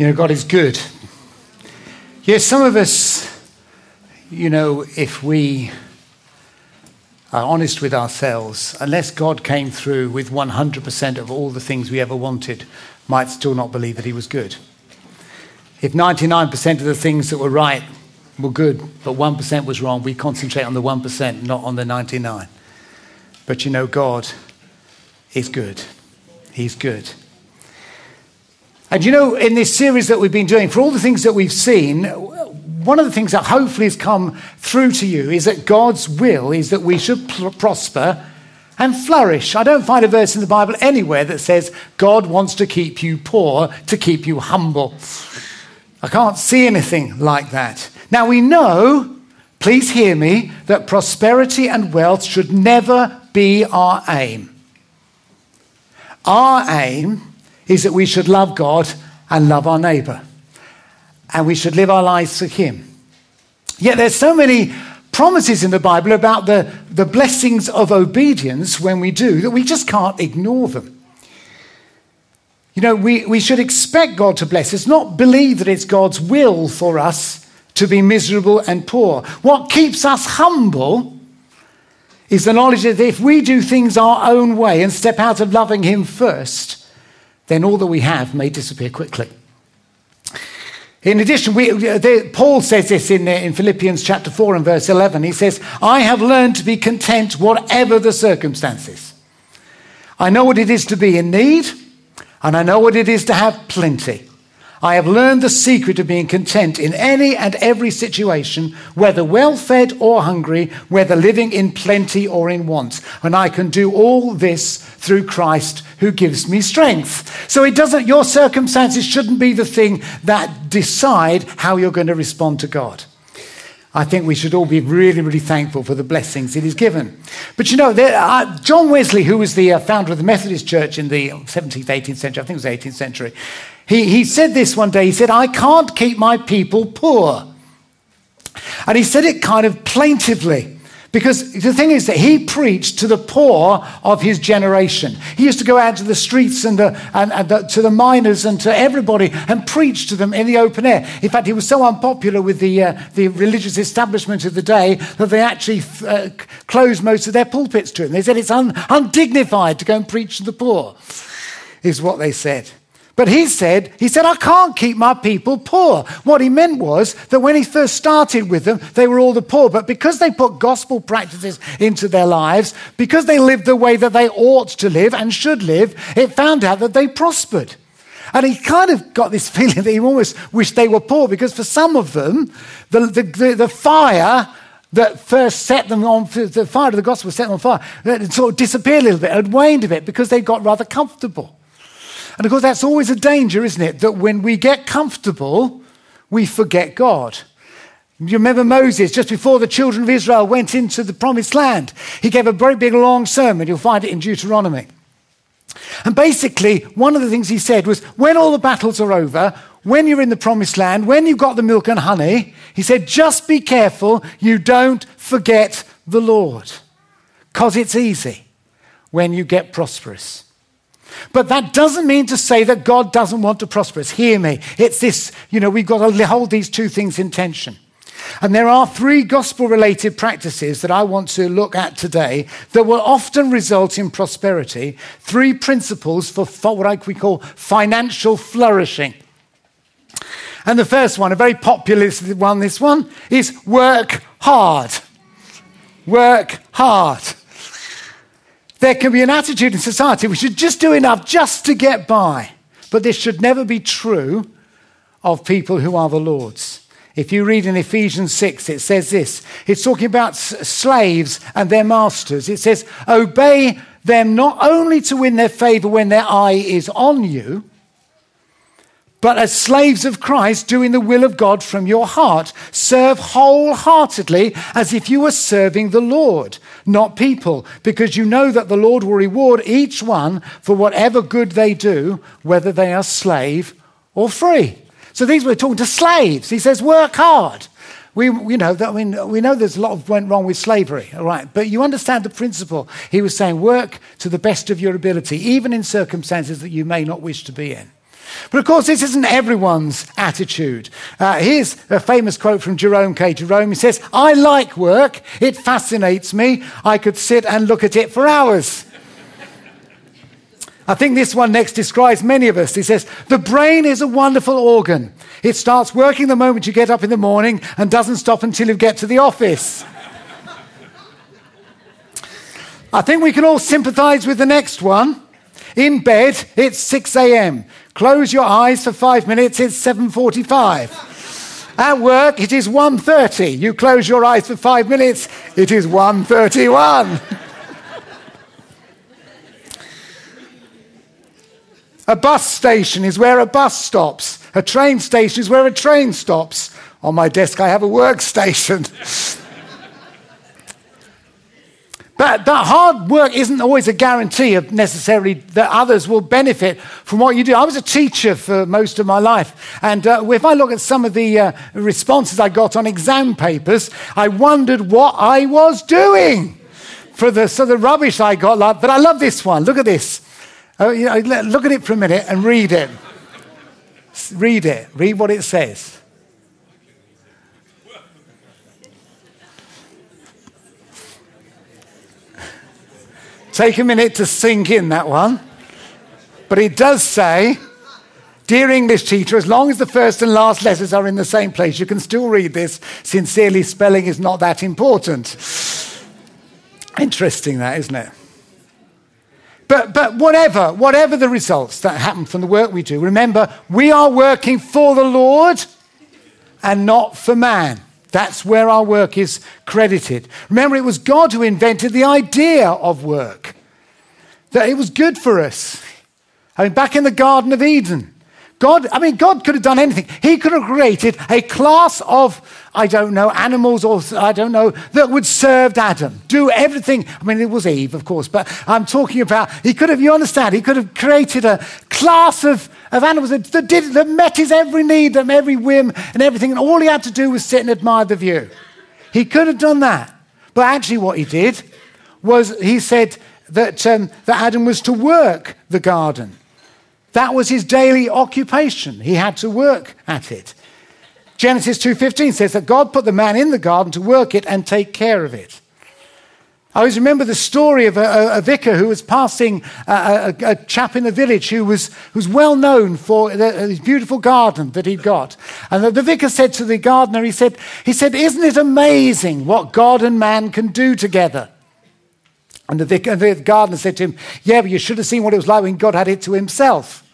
You know, God is good. Yes, some of us, you know, if we are honest with ourselves, unless God came through with 100% of all the things we ever wanted, might still not believe that He was good. If 99% of the things that were right were good, but 1% was wrong, we concentrate on the 1%, not on the 99. But you know, God is good. He's good. And you know, in this series that we've been doing, for all the things that we've seen, one of the things that hopefully has come through to you is that God's will is that we should pl- prosper and flourish. I don't find a verse in the Bible anywhere that says God wants to keep you poor, to keep you humble. I can't see anything like that. Now we know, please hear me, that prosperity and wealth should never be our aim. Our aim is that we should love God and love our neighbor. And we should live our lives for Him. Yet there's so many promises in the Bible about the, the blessings of obedience when we do that we just can't ignore them. You know, we, we should expect God to bless us, not believe that it's God's will for us to be miserable and poor. What keeps us humble is the knowledge that if we do things our own way and step out of loving Him first, then all that we have may disappear quickly. In addition, we, uh, the, Paul says this in, uh, in Philippians chapter 4 and verse 11. He says, I have learned to be content whatever the circumstances. I know what it is to be in need, and I know what it is to have plenty. I have learned the secret of being content in any and every situation, whether well fed or hungry, whether living in plenty or in want. And I can do all this through Christ who gives me strength. So it doesn't, your circumstances shouldn't be the thing that decide how you're going to respond to God. I think we should all be really, really thankful for the blessings it is given. But you know, there, uh, John Wesley, who was the uh, founder of the Methodist Church in the 17th, 18th century, I think it was the 18th century, he, he said this one day. He said, I can't keep my people poor. And he said it kind of plaintively. Because the thing is that he preached to the poor of his generation. He used to go out to the streets and, the, and, and the, to the miners and to everybody and preach to them in the open air. In fact, he was so unpopular with the, uh, the religious establishment of the day that they actually uh, closed most of their pulpits to him. They said it's un, undignified to go and preach to the poor, is what they said. But he said, he said, I can't keep my people poor. What he meant was that when he first started with them, they were all the poor. But because they put gospel practices into their lives, because they lived the way that they ought to live and should live, it found out that they prospered. And he kind of got this feeling that he almost wished they were poor because for some of them, the, the, the, the fire that first set them on, the fire of the gospel set them on fire, it sort of disappeared a little bit, had waned a bit because they got rather comfortable. And of course, that's always a danger, isn't it? That when we get comfortable, we forget God. You remember Moses, just before the children of Israel went into the promised land, he gave a very big long sermon. You'll find it in Deuteronomy. And basically, one of the things he said was when all the battles are over, when you're in the promised land, when you've got the milk and honey, he said, just be careful you don't forget the Lord. Because it's easy when you get prosperous. But that doesn't mean to say that God doesn't want to prosper us. Hear me. It's this, you know, we've got to hold these two things in tension. And there are three gospel related practices that I want to look at today that will often result in prosperity. Three principles for what we call financial flourishing. And the first one, a very popular one, this one, is work hard. Work hard. There can be an attitude in society we should just do enough just to get by. But this should never be true of people who are the Lord's. If you read in Ephesians 6, it says this it's talking about slaves and their masters. It says, Obey them not only to win their favor when their eye is on you, but as slaves of Christ, doing the will of God from your heart, serve wholeheartedly as if you were serving the Lord, not people, because you know that the Lord will reward each one for whatever good they do, whether they are slave or free. So these were talking to slaves. He says, work hard. We, you know, that, I mean, we know there's a lot of went wrong with slavery, all right, but you understand the principle. He was saying, work to the best of your ability, even in circumstances that you may not wish to be in. But of course, this isn't everyone's attitude. Uh, here's a famous quote from Jerome K. Jerome. He says, I like work. It fascinates me. I could sit and look at it for hours. I think this one next describes many of us. He says, The brain is a wonderful organ. It starts working the moment you get up in the morning and doesn't stop until you get to the office. I think we can all sympathize with the next one. In bed, it's 6 a.m. Close your eyes for five minutes, it's 7.45. At work, it is 1.30. You close your eyes for five minutes, it is 1.31. A bus station is where a bus stops. A train station is where a train stops. On my desk, I have a workstation. but, but hard work isn't always a guarantee of necessarily that others will benefit from what you do. I was a teacher for most of my life. And uh, if I look at some of the uh, responses I got on exam papers, I wondered what I was doing for the, so the rubbish I got. Like, But I love this one. Look at this. Oh, you know, look at it for a minute and read it. Read it. Read what it says. Take a minute to sink in that one. But it does say, Dear English teacher, as long as the first and last letters are in the same place, you can still read this. Sincerely, spelling is not that important. Interesting, that, isn't it? But, but whatever, whatever the results that happen from the work we do, remember, we are working for the Lord and not for man. That's where our work is credited. Remember, it was God who invented the idea of work, that it was good for us. I mean, back in the Garden of Eden, God, I mean, God could have done anything. He could have created a class of, I don't know, animals or I don't know, that would serve Adam, do everything. I mean, it was Eve, of course, but I'm talking about, he could have, you understand, he could have created a class of, of animals that, that, did, that met his every need, and every whim, and everything, and all he had to do was sit and admire the view. He could have done that. But actually, what he did was he said that, um, that Adam was to work the garden. That was his daily occupation. He had to work at it. Genesis 2:15 says that God put the man in the garden to work it and take care of it. I always remember the story of a, a, a vicar who was passing a, a, chap in the village who was, who was well known for his beautiful garden that he'd got. And the, the vicar said to the gardener, he said, he said, Isn't it amazing what God and man can do together? And the, vicar, the gardener said to him, Yeah, but you should have seen what it was like when God had it to himself.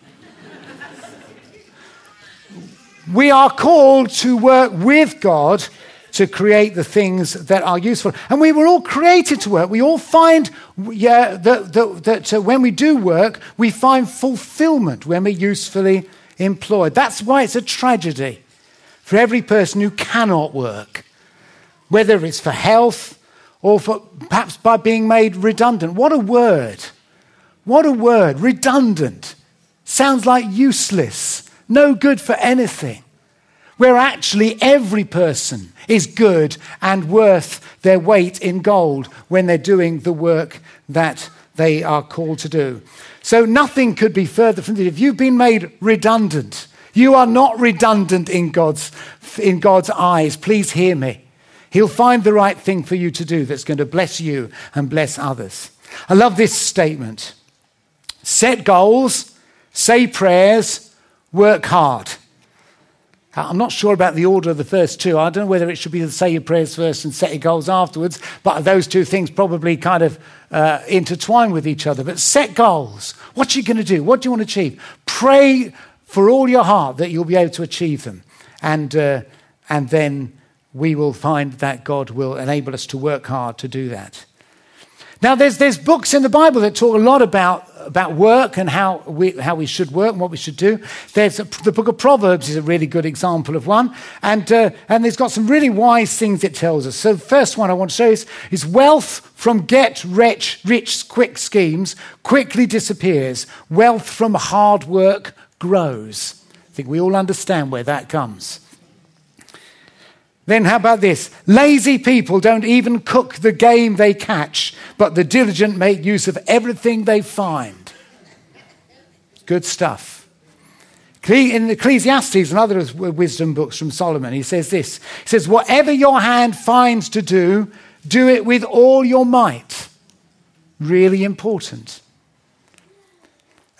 we are called to work with God to create the things that are useful. And we were all created to work. We all find yeah, that, that, that uh, when we do work, we find fulfillment when we're usefully employed. That's why it's a tragedy for every person who cannot work, whether it's for health or for, perhaps by being made redundant. What a word! What a word! Redundant. Sounds like useless, no good for anything. Where actually every person is good and worth their weight in gold when they're doing the work that they are called to do. So nothing could be further from this. If you've been made redundant, you are not redundant in God's, in God's eyes. Please hear me. He'll find the right thing for you to do that's going to bless you and bless others. I love this statement set goals, say prayers, work hard. I'm not sure about the order of the first two. I don't know whether it should be to say your prayers first and set your goals afterwards, but those two things probably kind of uh, intertwine with each other. But set goals. What are you going to do? What do you want to achieve? Pray for all your heart that you'll be able to achieve them. And, uh, and then we will find that God will enable us to work hard to do that. Now, there's, there's books in the Bible that talk a lot about, about work and how we, how we should work and what we should do. There's a, the book of Proverbs is a really good example of one. And, uh, and it's got some really wise things it tells us. So, the first one I want to show is, is wealth from get rich, rich quick schemes quickly disappears. Wealth from hard work grows. I think we all understand where that comes. Then, how about this? Lazy people don't even cook the game they catch, but the diligent make use of everything they find. Good stuff. In Ecclesiastes, and other wisdom books from Solomon, he says this He says, Whatever your hand finds to do, do it with all your might. Really important.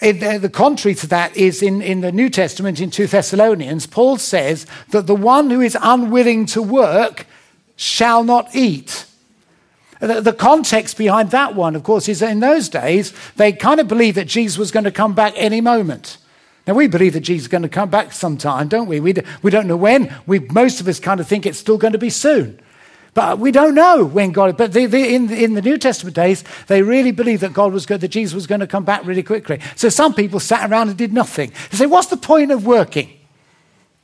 Eh, it, the contrary to that is in, in the New Testament, in 2 Thessalonians, Paul says that the one who is unwilling to work shall not eat. The, the context behind that one, of course, is that in those days, they kind of believed that Jesus was going to come back any moment. Now, we believe that Jesus is going to come back sometime, don't we? We, we don't know when. We, most of us kind of think it's still going to be soon. But we don't know when God. But in, in the New Testament days, they really believed that God was good, that Jesus was going to come back really quickly. So some people sat around and did nothing. They say, "What's the point of working?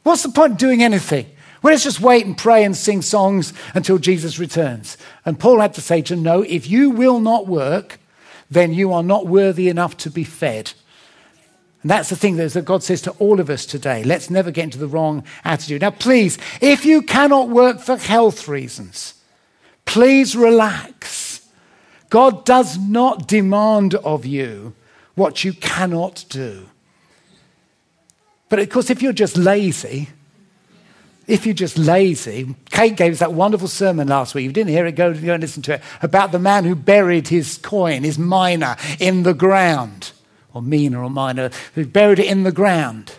What's the point of doing anything? Well, let's just wait and pray and sing songs until Jesus returns." And Paul had to say to them, "No, if you will not work, then you are not worthy enough to be fed." And that's the thing that God says to all of us today. Let's never get into the wrong attitude. Now, please, if you cannot work for health reasons, please relax. God does not demand of you what you cannot do. But of course, if you're just lazy, if you're just lazy, Kate gave us that wonderful sermon last week. You didn't hear it, go, go and listen to it about the man who buried his coin, his miner, in the ground or mina or mina, who buried it in the ground.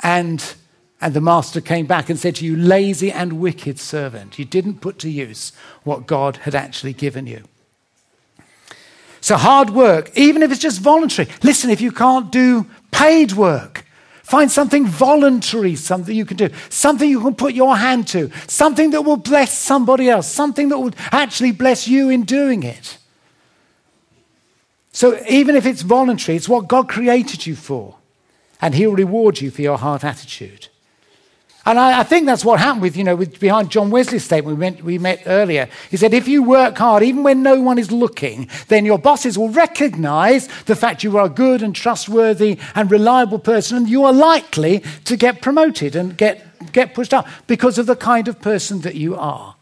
And, and the master came back and said to you, Lazy and wicked servant, you didn't put to use what God had actually given you. So, hard work, even if it's just voluntary. Listen, if you can't do paid work, Find something voluntary, something you can do, something you can put your hand to, something that will bless somebody else, something that will actually bless you in doing it. So even if it's voluntary, it's what God created you for. And He'll reward you for your heart attitude. And I, I think that's what happened with, you know, with, behind John Wesley's statement we met, we met earlier. He said, if you work hard, even when no one is looking, then your bosses will recognize the fact you are a good and trustworthy and reliable person, and you are likely to get promoted and get, get pushed up because of the kind of person that you are.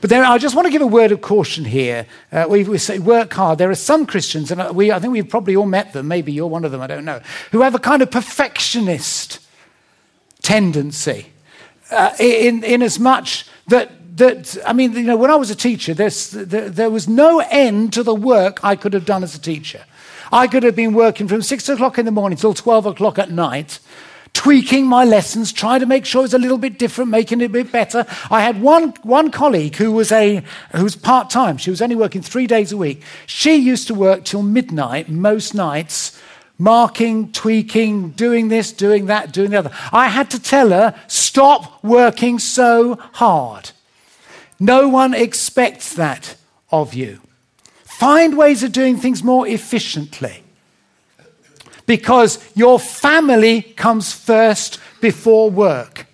But I just want to give a word of caution here. Uh, we, we, say work hard. There are some Christians, and we, I think we've probably all met them, maybe you're one of them, I don't know, who have a kind of perfectionist tendency. Uh, in, in as much that, that, I mean, you know, when I was a teacher, there, there was no end to the work I could have done as a teacher. I could have been working from six o'clock in the morning till 12 o'clock at night tweaking my lessons, trying to make sure it was a little bit different, making it a bit better. I had one, one colleague who was, a, who was part time. She was only working three days a week. She used to work till midnight most nights, marking, tweaking, doing this, doing that, doing the other. I had to tell her, stop working so hard. No one expects that of you. Find ways of doing things more efficiently because your family comes first before work.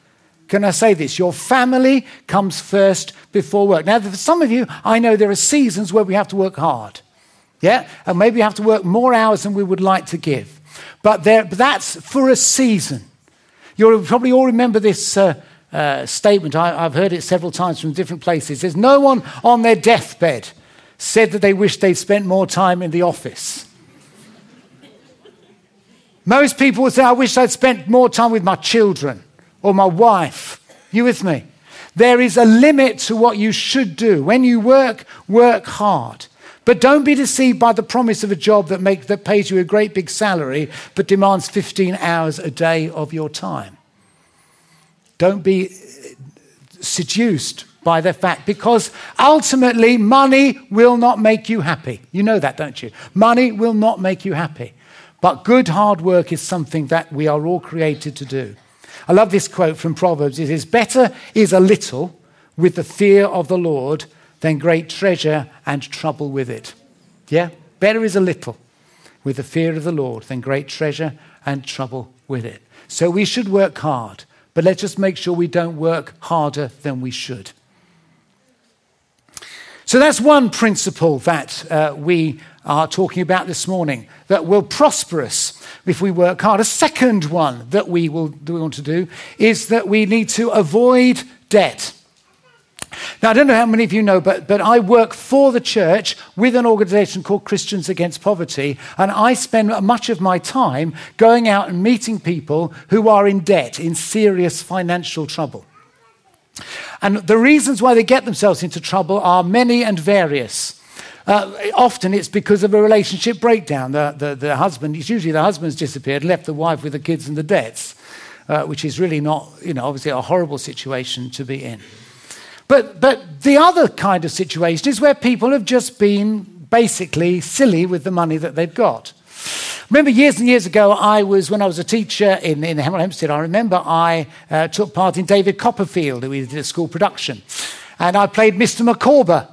Can I say this? Your family comes first before work. Now, for some of you, I know there are seasons where we have to work hard. Yeah? And maybe we have to work more hours than we would like to give. But, there, but that's for a season. You'll probably all remember this uh, uh, statement. I, have heard it several times from different places. There's no one on their deathbed said that they wished they'd spent more time in the office. Most people would say, I wish I'd spent more time with my children or my wife. You with me? There is a limit to what you should do. When you work, work hard. But don't be deceived by the promise of a job that, make, that pays you a great big salary but demands 15 hours a day of your time. Don't be uh, seduced by the fact because ultimately money will not make you happy. You know that, don't you? Money will not make you happy. But good hard work is something that we are all created to do. I love this quote from Proverbs. It is better is a little with the fear of the Lord than great treasure and trouble with it. Yeah? Better is a little with the fear of the Lord than great treasure and trouble with it. So we should work hard, but let's just make sure we don't work harder than we should. So that's one principle that uh, we are talking about this morning that will prosper us if we work hard. A second one that we, will, that we want to do is that we need to avoid debt. Now, I don't know how many of you know, but, but I work for the church with an organization called Christians Against Poverty, and I spend much of my time going out and meeting people who are in debt, in serious financial trouble. And the reasons why they get themselves into trouble are many and various. Uh, often it's because of a relationship breakdown. The, the, the, husband, it's usually the husband's disappeared, left the wife with the kids and the debts, uh, which is really not, you know, obviously a horrible situation to be in. But, but the other kind of situation is where people have just been basically silly with the money that they've got. Remember, years and years ago, I was, when I was a teacher in, in Hemel Hempstead, I remember I uh, took part in David Copperfield, who did a school production. And I played Mr. Micawber.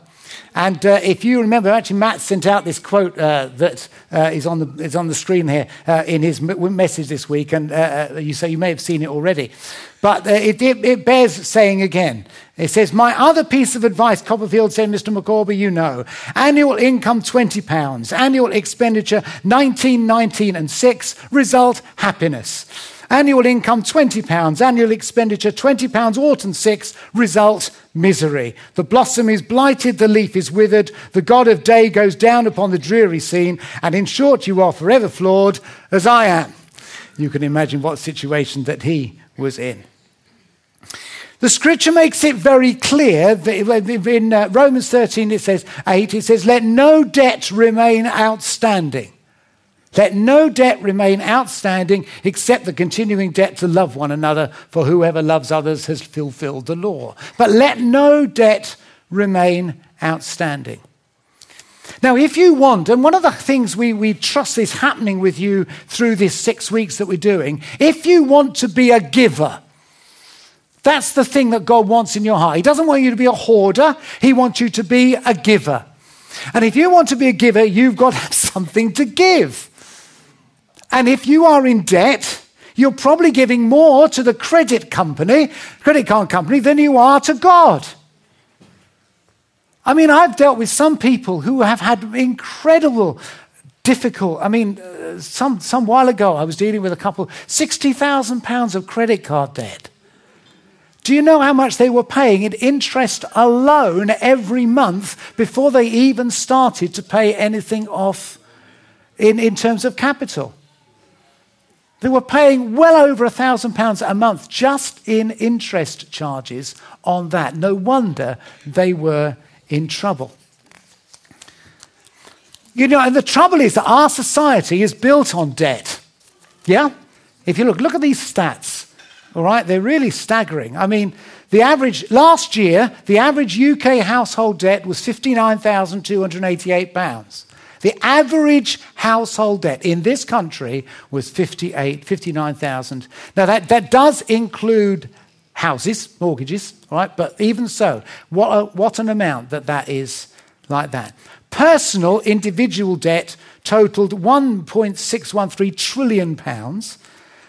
And uh, if you remember, actually, Matt sent out this quote uh, that uh, is on, the, is on the screen here uh, in his message this week, and uh, uh, you say you may have seen it already. But it, it, it, bears saying again. It says, My other piece of advice, Copperfield said, Mr. Micawber, you know. Annual income £20, annual expenditure 19, 19, and 6, result happiness. Annual income £20, annual expenditure £20, autumn 6, result misery. The blossom is blighted, the leaf is withered, the God of day goes down upon the dreary scene, and in short, you are forever flawed, as I am. You can imagine what situation that he was in. The scripture makes it very clear that in uh, Romans 13 it says 8 it says let no debt remain outstanding let no debt remain outstanding except the continuing debt to love one another, for whoever loves others has fulfilled the law. But let no debt remain outstanding. Now, if you want, and one of the things we, we trust is happening with you through this six weeks that we're doing, if you want to be a giver, that's the thing that God wants in your heart. He doesn't want you to be a hoarder, He wants you to be a giver. And if you want to be a giver, you've got something to give. And if you are in debt, you're probably giving more to the credit company, credit card company, than you are to God. I mean, I've dealt with some people who have had incredible difficult. I mean, uh, some, some while ago, I was dealing with a couple, £60,000 of credit card debt. Do you know how much they were paying in interest alone every month before they even started to pay anything off in, in terms of capital? They were paying well over a thousand pounds a month just in interest charges on that. No wonder they were in trouble. You know, and the trouble is that our society is built on debt. Yeah? If you look, look at these stats, all right? They're really staggering. I mean, the average, last year, the average UK household debt was £59,288. The average household debt in this country was 58, 59,000. Now, that, that does include houses, mortgages, right? But even so, what, a, what an amount that that is like that. Personal individual debt totaled 1.613 trillion pounds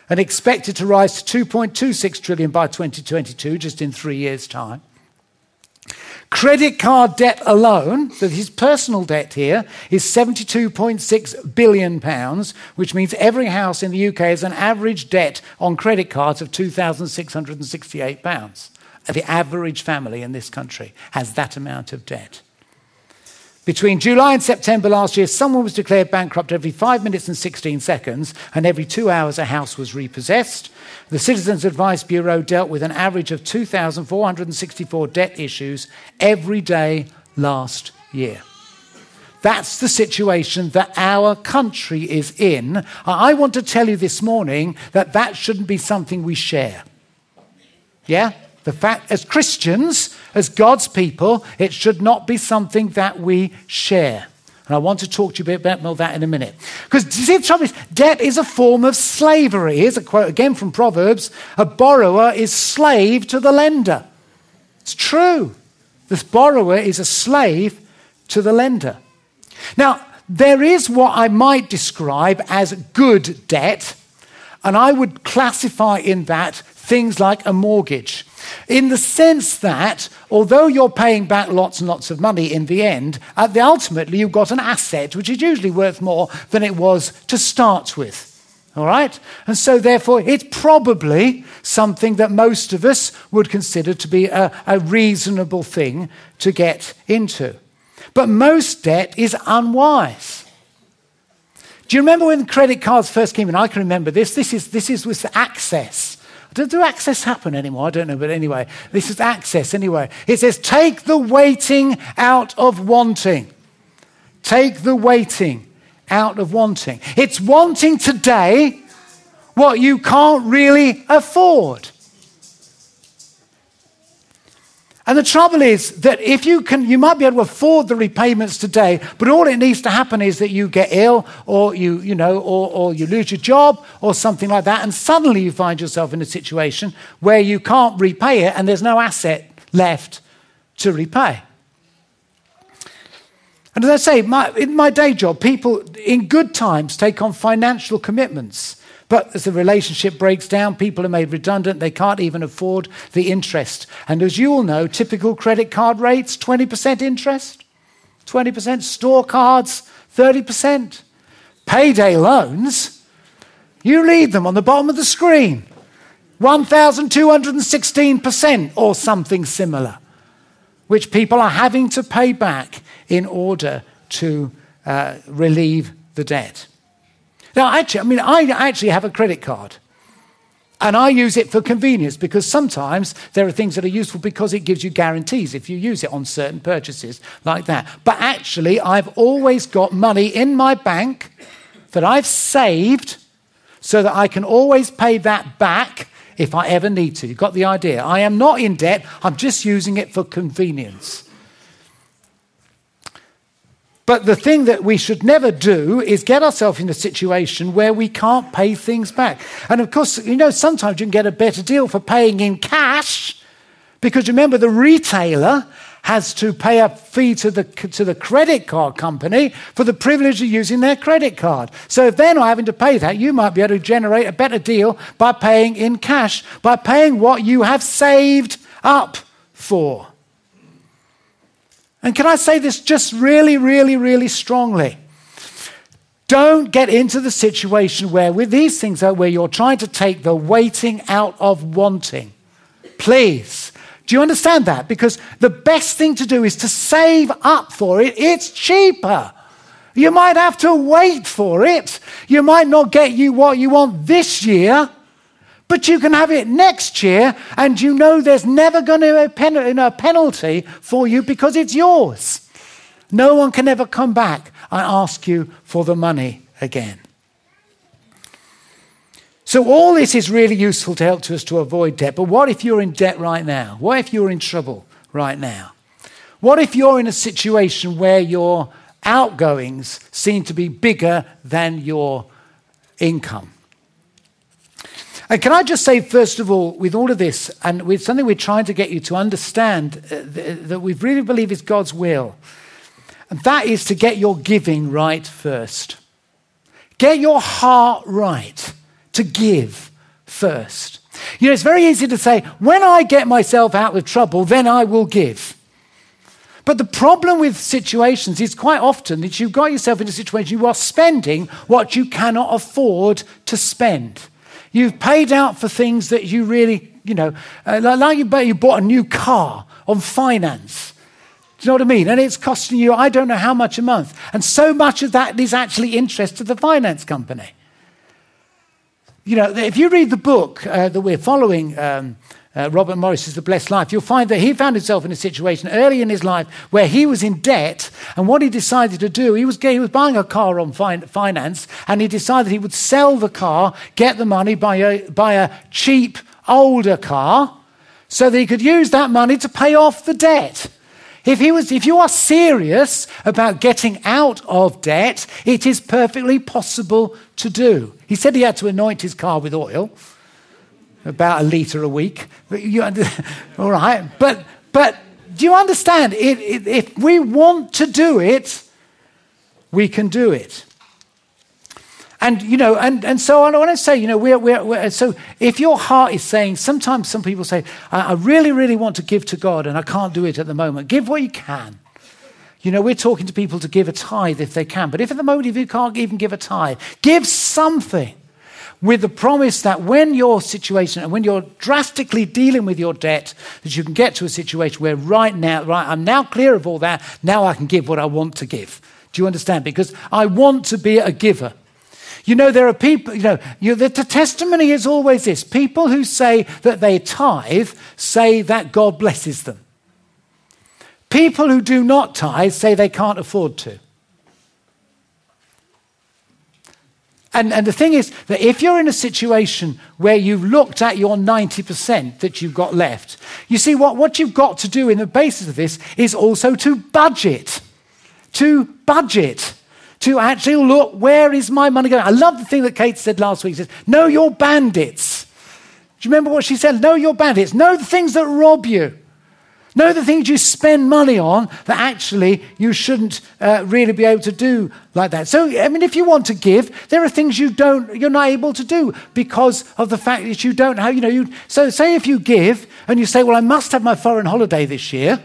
and expected to rise to 2.26 trillion by 2022, just in three years' time. Credit card debt alone, so his personal debt here, is 72.6 billion pounds, which means every house in the UK has an average debt on credit cards of 2,668 pounds. The average family in this country has that amount of debt. Between July and September last year, someone was declared bankrupt every five minutes and 16 seconds, and every two hours a house was repossessed. The Citizens Advice Bureau dealt with an average of 2,464 debt issues every day last year. That's the situation that our country is in. I want to tell you this morning that that shouldn't be something we share. Yeah? The fact, as Christians, as God's people, it should not be something that we share. And I want to talk to you a bit about that in a minute. Because you see, the trouble is, debt is a form of slavery. Here's a quote again from Proverbs A borrower is slave to the lender. It's true. This borrower is a slave to the lender. Now, there is what I might describe as good debt, and I would classify in that things like a mortgage in the sense that although you're paying back lots and lots of money in the end, the, ultimately you've got an asset which is usually worth more than it was to start with. All right? And so, therefore, it's probably something that most of us would consider to be a, a reasonable thing to get into. But most debt is unwise. Do you remember when credit cards first came in? I can remember this. This is, this is with access. Do, do access happen anymore? I don't know, but anyway, this is access anyway. It says, take the waiting out of wanting. Take the waiting out of wanting. It's wanting today what you can't really afford. And the trouble is that if you can, you might be able to afford the repayments today, but all it needs to happen is that you get ill or you, you know, or, or you lose your job or something like that, and suddenly you find yourself in a situation where you can't repay it and there's no asset left to repay. And as I say, my, in my day job, people in good times take on financial commitments but as the relationship breaks down, people are made redundant. They can't even afford the interest. And as you all know, typical credit card rates 20% interest, 20%, store cards 30%, payday loans. You read them on the bottom of the screen 1,216% or something similar, which people are having to pay back in order to uh, relieve the debt. Now, actually, I mean, I actually have a credit card. And I use it for convenience because sometimes there are things that are useful because it gives you guarantees if you use it on certain purchases like that. But actually, I've always got money in my bank that I've saved so that I can always pay that back if I ever need to. You've got the idea. I am not in debt, I'm just using it for convenience. But the thing that we should never do is get ourselves in a situation where we can't pay things back. And of course, you know, sometimes you can get a better deal for paying in cash because remember, the retailer has to pay a fee to the, to the credit card company for the privilege of using their credit card. So if they're not having to pay that, you might be able to generate a better deal by paying in cash, by paying what you have saved up for. And can I say this just really, really, really strongly? Don't get into the situation where, with these things, uh, where you're trying to take the waiting out of wanting. Please. Do you understand that? Because the best thing to do is to save up for it. It's cheaper. You might have to wait for it. You might not get you what you want this year, but you can have it next year, and you know there's never going to be a penalty for you because it's yours. No one can ever come back and ask you for the money again. So, all this is really useful to help us to avoid debt. But what if you're in debt right now? What if you're in trouble right now? What if you're in a situation where your outgoings seem to be bigger than your income? And can I just say, first of all, with all of this, and with something we're trying to get you to understand uh, that we really believe is God's will, and that is to get your giving right first. Get your heart right to give first. You know, it's very easy to say, when I get myself out of trouble, then I will give. But the problem with situations is quite often that you've got yourself in a situation you are spending what you cannot afford to spend. You've paid out for things that you really, you know, uh, like you, you bought a new car on finance. Do you know what I mean? And it's costing you, I don't know how much a month. And so much of that is actually interest to the finance company. You know, if you read the book uh, that we're following, um, uh, Robert Morris's The Blessed Life, you'll find that he found himself in a situation early in his life where he was in debt. And what he decided to do, he was, he was buying a car on fin- finance, and he decided he would sell the car, get the money, buy a, buy a cheap, older car, so that he could use that money to pay off the debt. If, he was, if you are serious about getting out of debt, it is perfectly possible to do. He said he had to anoint his car with oil about a litre a week. You, all right, but but do you understand? It, it, if we want to do it, we can do it. And you know, and, and so I want to say, you know, we're, we're, we're, so if your heart is saying, sometimes some people say, I, I really, really want to give to God and I can't do it at the moment. Give what you can. You know, we're talking to people to give a tithe if they can, but if at the moment if you can't even give a tithe, give something. With the promise that when your situation and when you're drastically dealing with your debt, that you can get to a situation where right now, right, I'm now clear of all that, now I can give what I want to give. Do you understand? Because I want to be a giver. You know, there are people, you know, you, the, the testimony is always this people who say that they tithe say that God blesses them. People who do not tithe say they can't afford to. And, and the thing is that if you're in a situation where you've looked at your 90% that you've got left, you see what, what you've got to do in the basis of this is also to budget. To budget. To actually look, where is my money going? I love the thing that Kate said last week. She says, know your bandits. Do you remember what she said? Know your bandits. Know the things that rob you. Know the things you spend money on that actually you shouldn't uh, really be able to do like that. So, I mean, if you want to give, there are things you don't, you're not able to do because of the fact that you don't have, you know, you, so say if you give and you say, well, I must have my foreign holiday this year,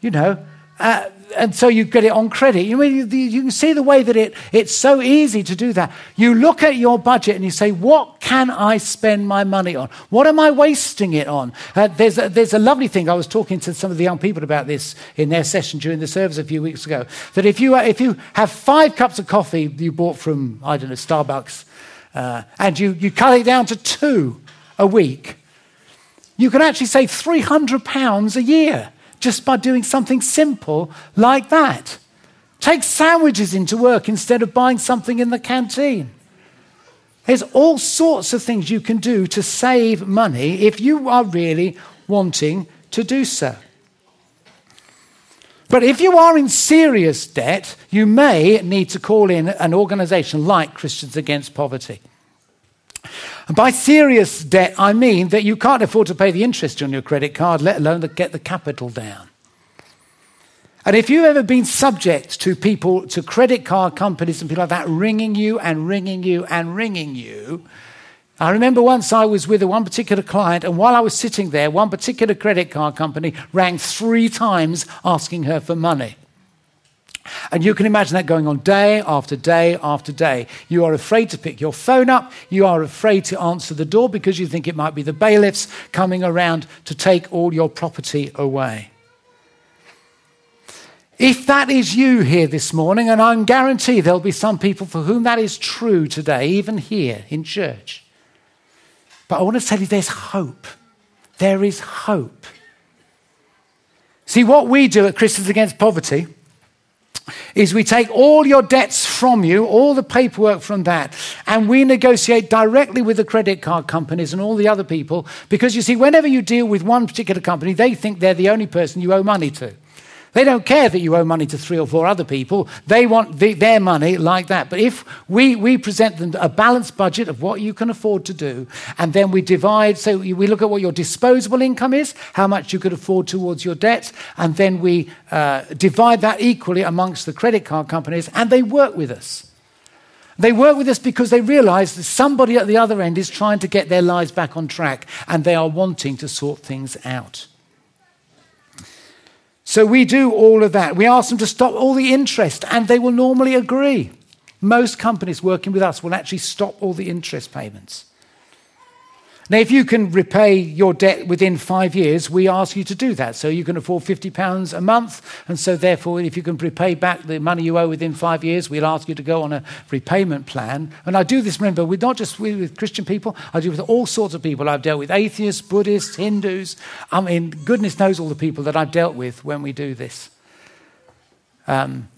you know, uh, and so you get it on credit. You, you, you can see the way that it, it's so easy to do that. You look at your budget and you say, What can I spend my money on? What am I wasting it on? Uh, there's, a, there's a lovely thing. I was talking to some of the young people about this in their session during the service a few weeks ago. That if you, if you have five cups of coffee you bought from, I don't know, Starbucks, uh, and you, you cut it down to two a week, you can actually save £300 a year just by doing something simple like that. Take sandwiches into work instead of buying something in the canteen. There's all sorts of things you can do to save money if you are really wanting to do so. But if you are in serious debt, you may need to call in an organization like Christians Against Poverty. And by serious debt, I mean that you can't afford to pay the interest on your credit card, let alone to get the capital down. And if you've ever been subject to people, to credit card companies and people like that ringing you and ringing you and ringing you, I remember once I was with one particular client, and while I was sitting there, one particular credit card company rang three times asking her for money. And you can imagine that going on day after day after day. You are afraid to pick your phone up. You are afraid to answer the door because you think it might be the bailiffs coming around to take all your property away. If that is you here this morning, and I'm guarantee there'll be some people for whom that is true today, even here in church. But I want to tell you there's hope. There is hope. See, what we do at Christians Against Poverty is we take all your debts from you, all the paperwork from that, and we negotiate directly with the credit card companies and all the other people. Because you see, whenever you deal with one particular company, they think they're the only person you owe money to. They don't care that you owe money to three or four other people. They want the, their money like that. But if we, we present them a balanced budget of what you can afford to do, and then we divide, so we look at what your disposable income is, how much you could afford towards your debts, and then we uh, divide that equally amongst the credit card companies, and they work with us. They work with us because they realize that somebody at the other end is trying to get their lives back on track and they are wanting to sort things out. So we do all of that. We ask them to stop all the interest, and they will normally agree. Most companies working with us will actually stop all the interest payments. Now, if you can repay your debt within five years, we ask you to do that. So you can afford £50 a month. And so, therefore, if you can repay back the money you owe within five years, we'll ask you to go on a repayment plan. And I do this, remember, with not just with Christian people, I do with all sorts of people. I've dealt with atheists, Buddhists, Hindus. I mean, goodness knows all the people that I've dealt with when we do this. Um,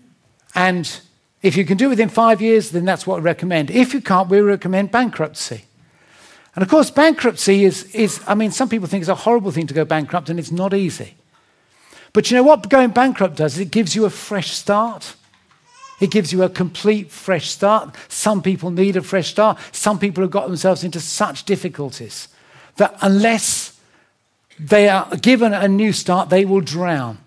and if you can do it within five years, then that's what we recommend. If you can't, we recommend bankruptcy. And of course, bankruptcy is, is, I mean, some people think it's a horrible thing to go bankrupt, and it's not easy. But you know what going bankrupt does? It gives you a fresh start. It gives you a complete fresh start. Some people need a fresh start. Some people have got themselves into such difficulties that unless they are given a new start, they will drown.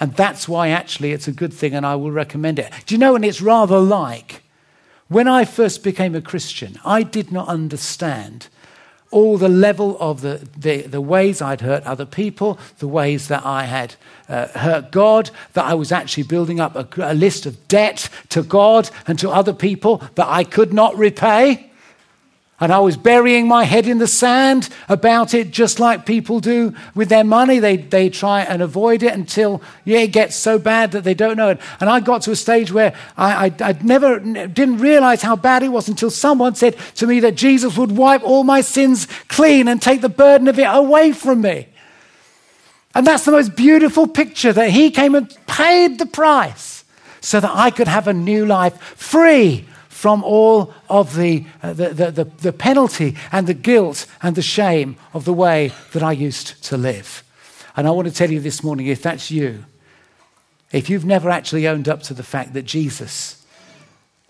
And that's why actually it's a good thing and I will recommend it. Do you know, and it's rather like when I first became a Christian, I did not understand all the level of the, the, the ways I'd hurt other people, the ways that I had uh, hurt God, that I was actually building up a, a list of debt to God and to other people that I could not repay. And I was burying my head in the sand about it, just like people do with their money. They, they try and avoid it until yeah, it gets so bad that they don't know it. And I got to a stage where I, I I'd never didn't realize how bad it was until someone said to me that Jesus would wipe all my sins clean and take the burden of it away from me. And that's the most beautiful picture that he came and paid the price so that I could have a new life free from all of the, uh, the, the, the, the penalty and the guilt and the shame of the way that I used to live. And I want to tell you this morning if that's you, if you've never actually owned up to the fact that Jesus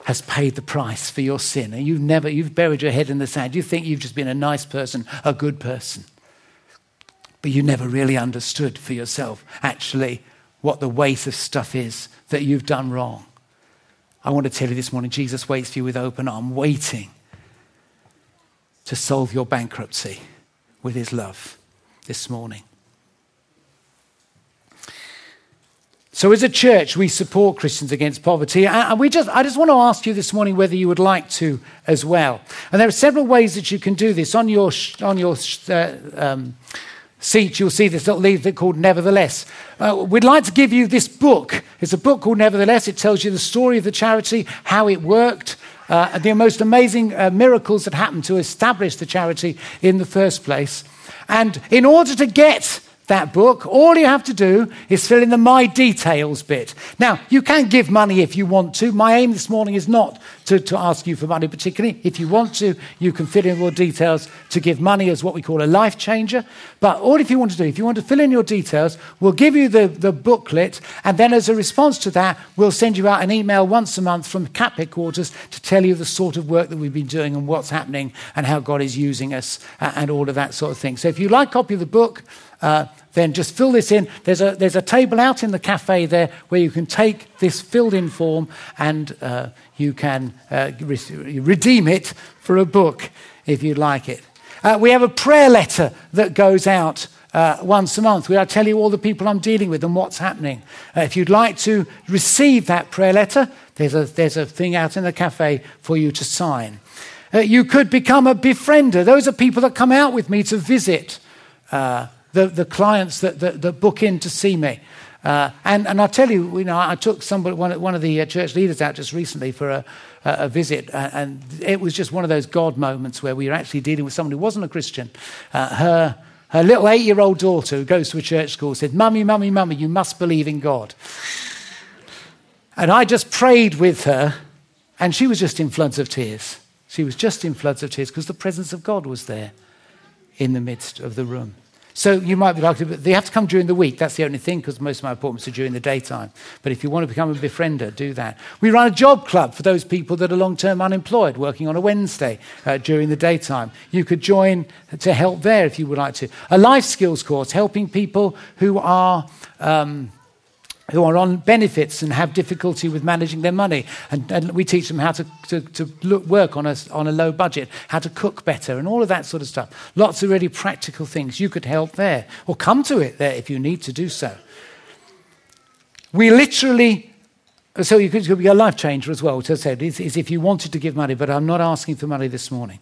has paid the price for your sin and you've never you've buried your head in the sand you think you've just been a nice person a good person but you never really understood for yourself actually what the weight of stuff is that you've done wrong I want to tell you this morning Jesus waits for you with open arms, waiting to solve your bankruptcy with his love this morning. So, as a church, we support Christians against poverty. And we just, I just want to ask you this morning whether you would like to as well. And there are several ways that you can do this. On your, on your uh, um, seat, you'll see this little leaflet called Nevertheless. Uh, we'd like to give you this book. It's a book called Nevertheless. It tells you the story of the charity, how it worked, uh, the most amazing uh, miracles that happened to establish the charity in the first place. And in order to get that book, all you have to do is fill in the My Details bit. Now, you can give money if you want to. My aim this morning is not to, to ask you for money particularly. If you want to, you can fill in your details to give money as what we call a life changer. But all if you want to do, if you want to fill in your details, we'll give you the, the booklet, and then as a response to that, we'll send you out an email once a month from CAP headquarters to tell you the sort of work that we've been doing and what's happening and how God is using us uh, and all of that sort of thing. So if you'd like a copy of the book, uh, then just fill this in. There's a, there's a table out in the cafe there where you can take this filled in form and uh, you can uh, re- redeem it for a book if you'd like it. Uh, we have a prayer letter that goes out uh, once a month where I tell you all the people I'm dealing with and what's happening. If you'd like to receive that prayer letter, there's a, there's a thing out in the cafe for you to sign. You could become a befriender. Those are people that come out with me to visit the, the clients that, that, that book in to see me. Uh, and, and I'll tell you, you know, I took somebody, one, one of the uh, church leaders out just recently for a, a visit, and it was just one of those God moments where we were actually dealing with someone who wasn't a Christian. Uh, her, her little eight year old daughter, who goes to a church school, said, Mummy, Mummy, Mummy, you must believe in God. And I just prayed with her, and she was just in floods of tears. She was just in floods of tears because the presence of God was there in the midst of the room. So you might be like, but they have to come during the week. That's the only thing because most of my appointments are during the daytime. But if you want to become a befriender, do that. We run a job club for those people that are long term unemployed, working on a Wednesday uh, during the daytime. You could join to help there if you would like to. A life skills course, helping people who are. Um, who are on benefits and have difficulty with managing their money. And, and we teach them how to, to, to look, work on a, on a low budget, how to cook better, and all of that sort of stuff. Lots of really practical things. You could help there, or come to it there if you need to do so. We literally so you could, be a life changer as well, which I said, is, is, if you wanted to give money, but I'm not asking for money this morning.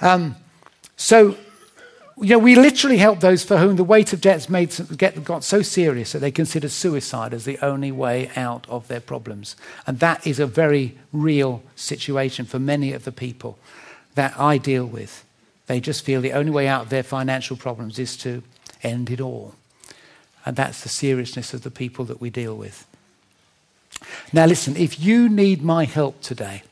Um, so you know, we literally help those for whom the weight of debts made, get, got so serious that they consider suicide as the only way out of their problems. And that is a very real situation for many of the people that I deal with. They just feel the only way out of their financial problems is to end it all. And that's the seriousness of the people that we deal with. Now, listen, if you need my help today,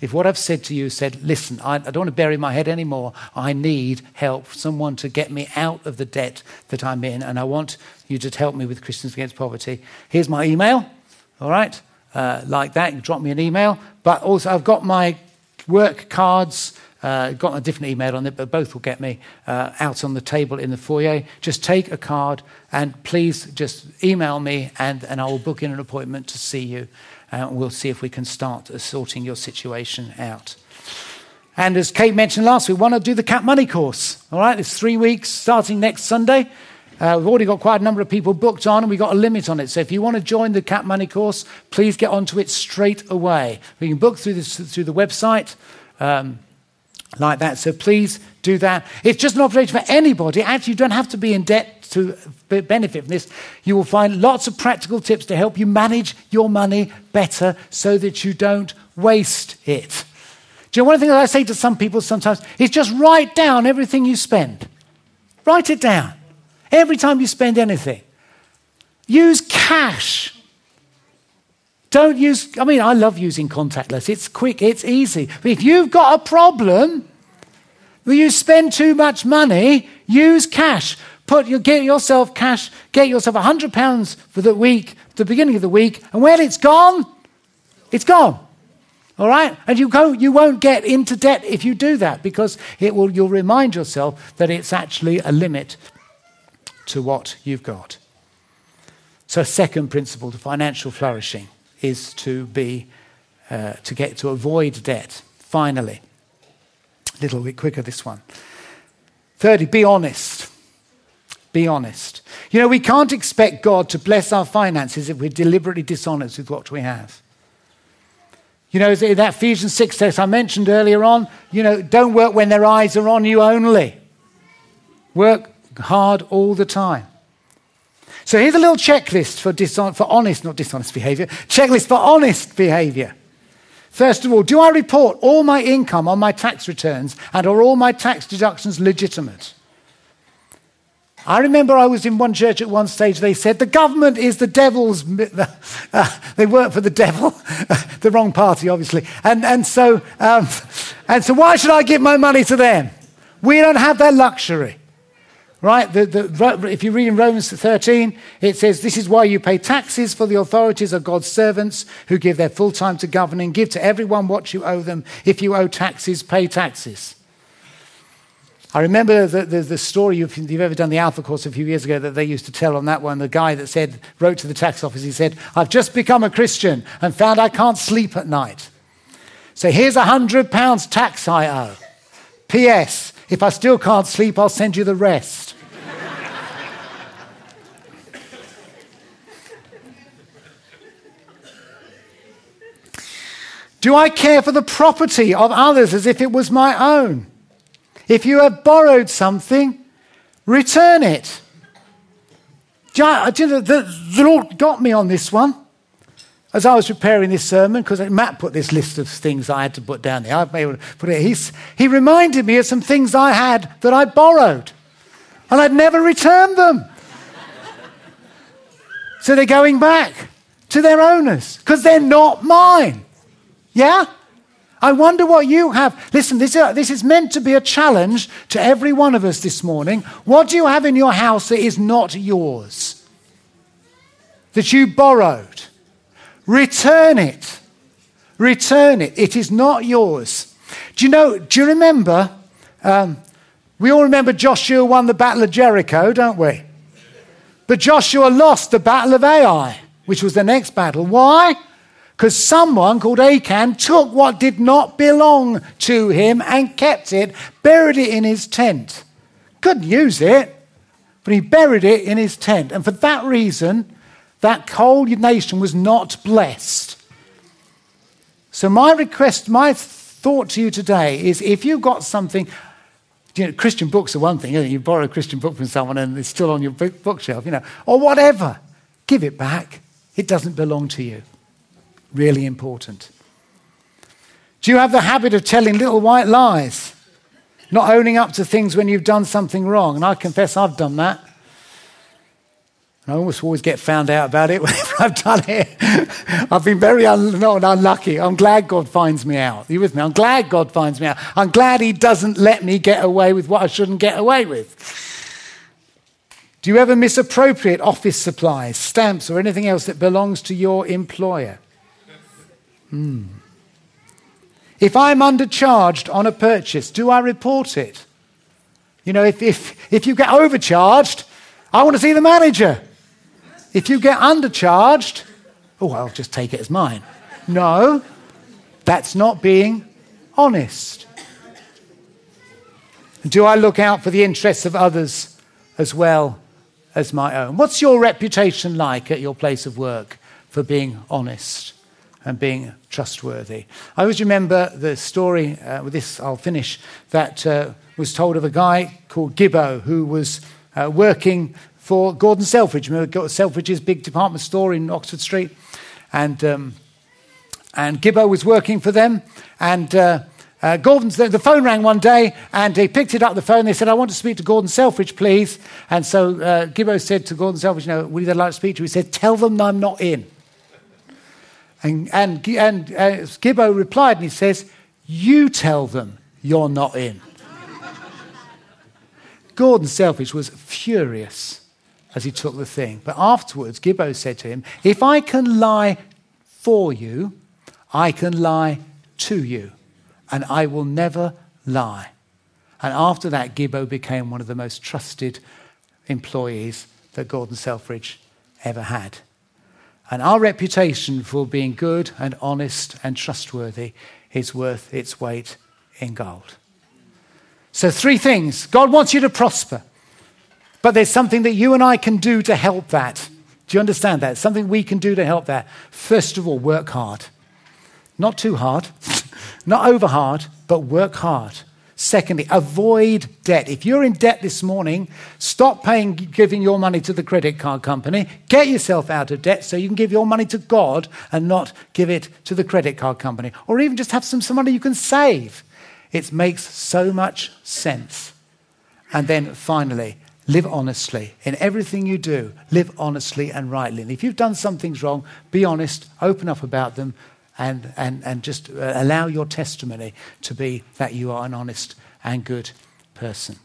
if what I've said to you said, listen, I, I, don't want to bury my head anymore. I need help, someone to get me out of the debt that I'm in, and I want you to help me with Christians Against Poverty. Here's my email, all right? Uh, like that, you drop me an email. But also, I've got my work cards. Uh, got a different email on it, but both will get me uh, out on the table in the foyer. Just take a card and please just email me, and, and I will book in an appointment to see you we'll see if we can start sorting your situation out. And as Kate mentioned last we want to do the Cap Money course. All right, it's three weeks starting next Sunday. Uh, we've already got quite a number of people booked on, and we've got a limit on it. So if you want to join the Cap Money course, please get onto it straight away. We can book through, this, through the website. Um, like that. So please do that. It's just an opportunity for anybody. Actually, you don't have to be in debt to benefit from this. You will find lots of practical tips to help you manage your money better so that you don't waste it. Do you know one of the things I say to some people sometimes is just write down everything you spend. Write it down. Every time you spend anything. Use cash. Don't use, I mean, I love using contactless. It's quick, it's easy. But if you've got a problem where you spend too much money, use cash. Put your, get yourself cash, get yourself £100 for the week, the beginning of the week, and when it's gone, it's gone. All right? And you, go, you won't get into debt if you do that because it will, you'll remind yourself that it's actually a limit to what you've got. So, second principle to financial flourishing is to be, uh, to get to avoid debt. Finally, a little bit quicker this one. Thirdly, be honest. Be honest. You know, we can't expect God to bless our finances if we're deliberately dishonest with what we have. You know, that Ephesians 6 text I mentioned earlier on, you know, don't work when their eyes are on you only. Work hard all the time. So here's a little checklist for, dishon- for honest, not dishonest behavior, checklist for honest behavior. First of all, do I report all my income on my tax returns and are all my tax deductions legitimate? I remember I was in one church at one stage, they said, the government is the devil's, uh, they work for the devil, the wrong party, obviously. And, and, so, um, and so, why should I give my money to them? We don't have that luxury. Right? The, the, if you read in Romans 13, it says, This is why you pay taxes, for the authorities are God's servants who give their full time to governing. Give to everyone what you owe them. If you owe taxes, pay taxes. I remember the, the, story, if you've ever done the Alpha course a few years ago, that they used to tell on that one. The guy that said, wrote to the tax office, he said, I've just become a Christian and found I can't sleep at night. So here's a hundred pounds tax I owe. P.S. If I still can't sleep, I'll send you the rest. Do I care for the property of others as if it was my own? If you have borrowed something, return it. The, Lord got me on this one as I was preparing this sermon, because Matt put this list of things I had to put down there. I've to put it. He's, he reminded me of some things I had that I borrowed, and I'd never returned them. so they're going back to their owners because they're not mine. Yeah? I wonder what you have. Listen, this, this is meant to be a challenge to every one of us this morning. What do you have in your house that is not yours? That you borrowed? Return it. Return it. It is not yours. Do you know, do you remember? Um, we all remember Joshua won the Battle of Jericho, don't we? But Joshua lost the Battle of Ai, which was the next battle. Why? Because someone called Achan took what did not belong to him and kept it, buried it in his tent. Couldn't use eh? it, but he buried it in his tent. And for that reason, that whole nation was not blessed. So, my request, my thought to you today is if you've got something, you know, Christian books are one thing, you borrow a Christian book from someone and it's still on your bookshelf, you know, or whatever, give it back. It doesn't belong to you. Really important. Do you have the habit of telling little white lies? Not owning up to things when you've done something wrong? And I confess I've done that. And I almost always get found out about it whenever I've done it. I've been very un- not unlucky. I'm glad God finds me out. Are you with me? I'm glad God finds me out. I'm glad He doesn't let me get away with what I shouldn't get away with. Do you ever misappropriate office supplies, stamps, or anything else that belongs to your employer? Mm. If I'm undercharged on a purchase, do I report it? You know, if, if, if you get overcharged, I want to see the manager. If you get undercharged, oh, I'll just take it as mine. No, that's not being honest. Do I look out for the interests of others as well as my own? What's your reputation like at your place of work for being honest and being trustworthy? I always remember the story, uh, with this I'll finish, that uh, was told of a guy called Gibbo who was uh, working for Gordon Selfridge. Remember Selfridge's big department store in Oxford Street? And, um, and Gibbo was working for them. And uh, uh, Gordon's, the, phone rang one day, and he picked it up the phone. They said, I want to speak to Gordon Selfridge, please. And so uh, Gibbo said to Gordon Selfridge, you know, would you like to speak to you? He said, tell them I'm not in. And, and, and Gibbo replied, and he says, you tell them you're not in. Gordon Selfridge was furious as he took the thing. But afterwards, Gibbo said to him, If I can lie for you, I can lie to you and I will never lie. And after that, Gibbo became one of the most trusted employees that Gordon Selfridge ever had. And our reputation for being good and honest and trustworthy is worth its weight in gold. So, three things God wants you to prosper, but there's something that you and I can do to help that. Do you understand that? Something we can do to help that. First of all, work hard. Not too hard, not over hard, but work hard. Secondly, avoid debt. If you're in debt this morning, stop paying, giving your money to the credit card company. Get yourself out of debt so you can give your money to God and not give it to the credit card company. Or even just have some, some money you can save. It makes so much sense. And then finally, live honestly. In everything you do, live honestly and rightly. And if you've done some things wrong, be honest, open up about them, and, and, and just uh, allow your testimony to be that you are an honest and good person.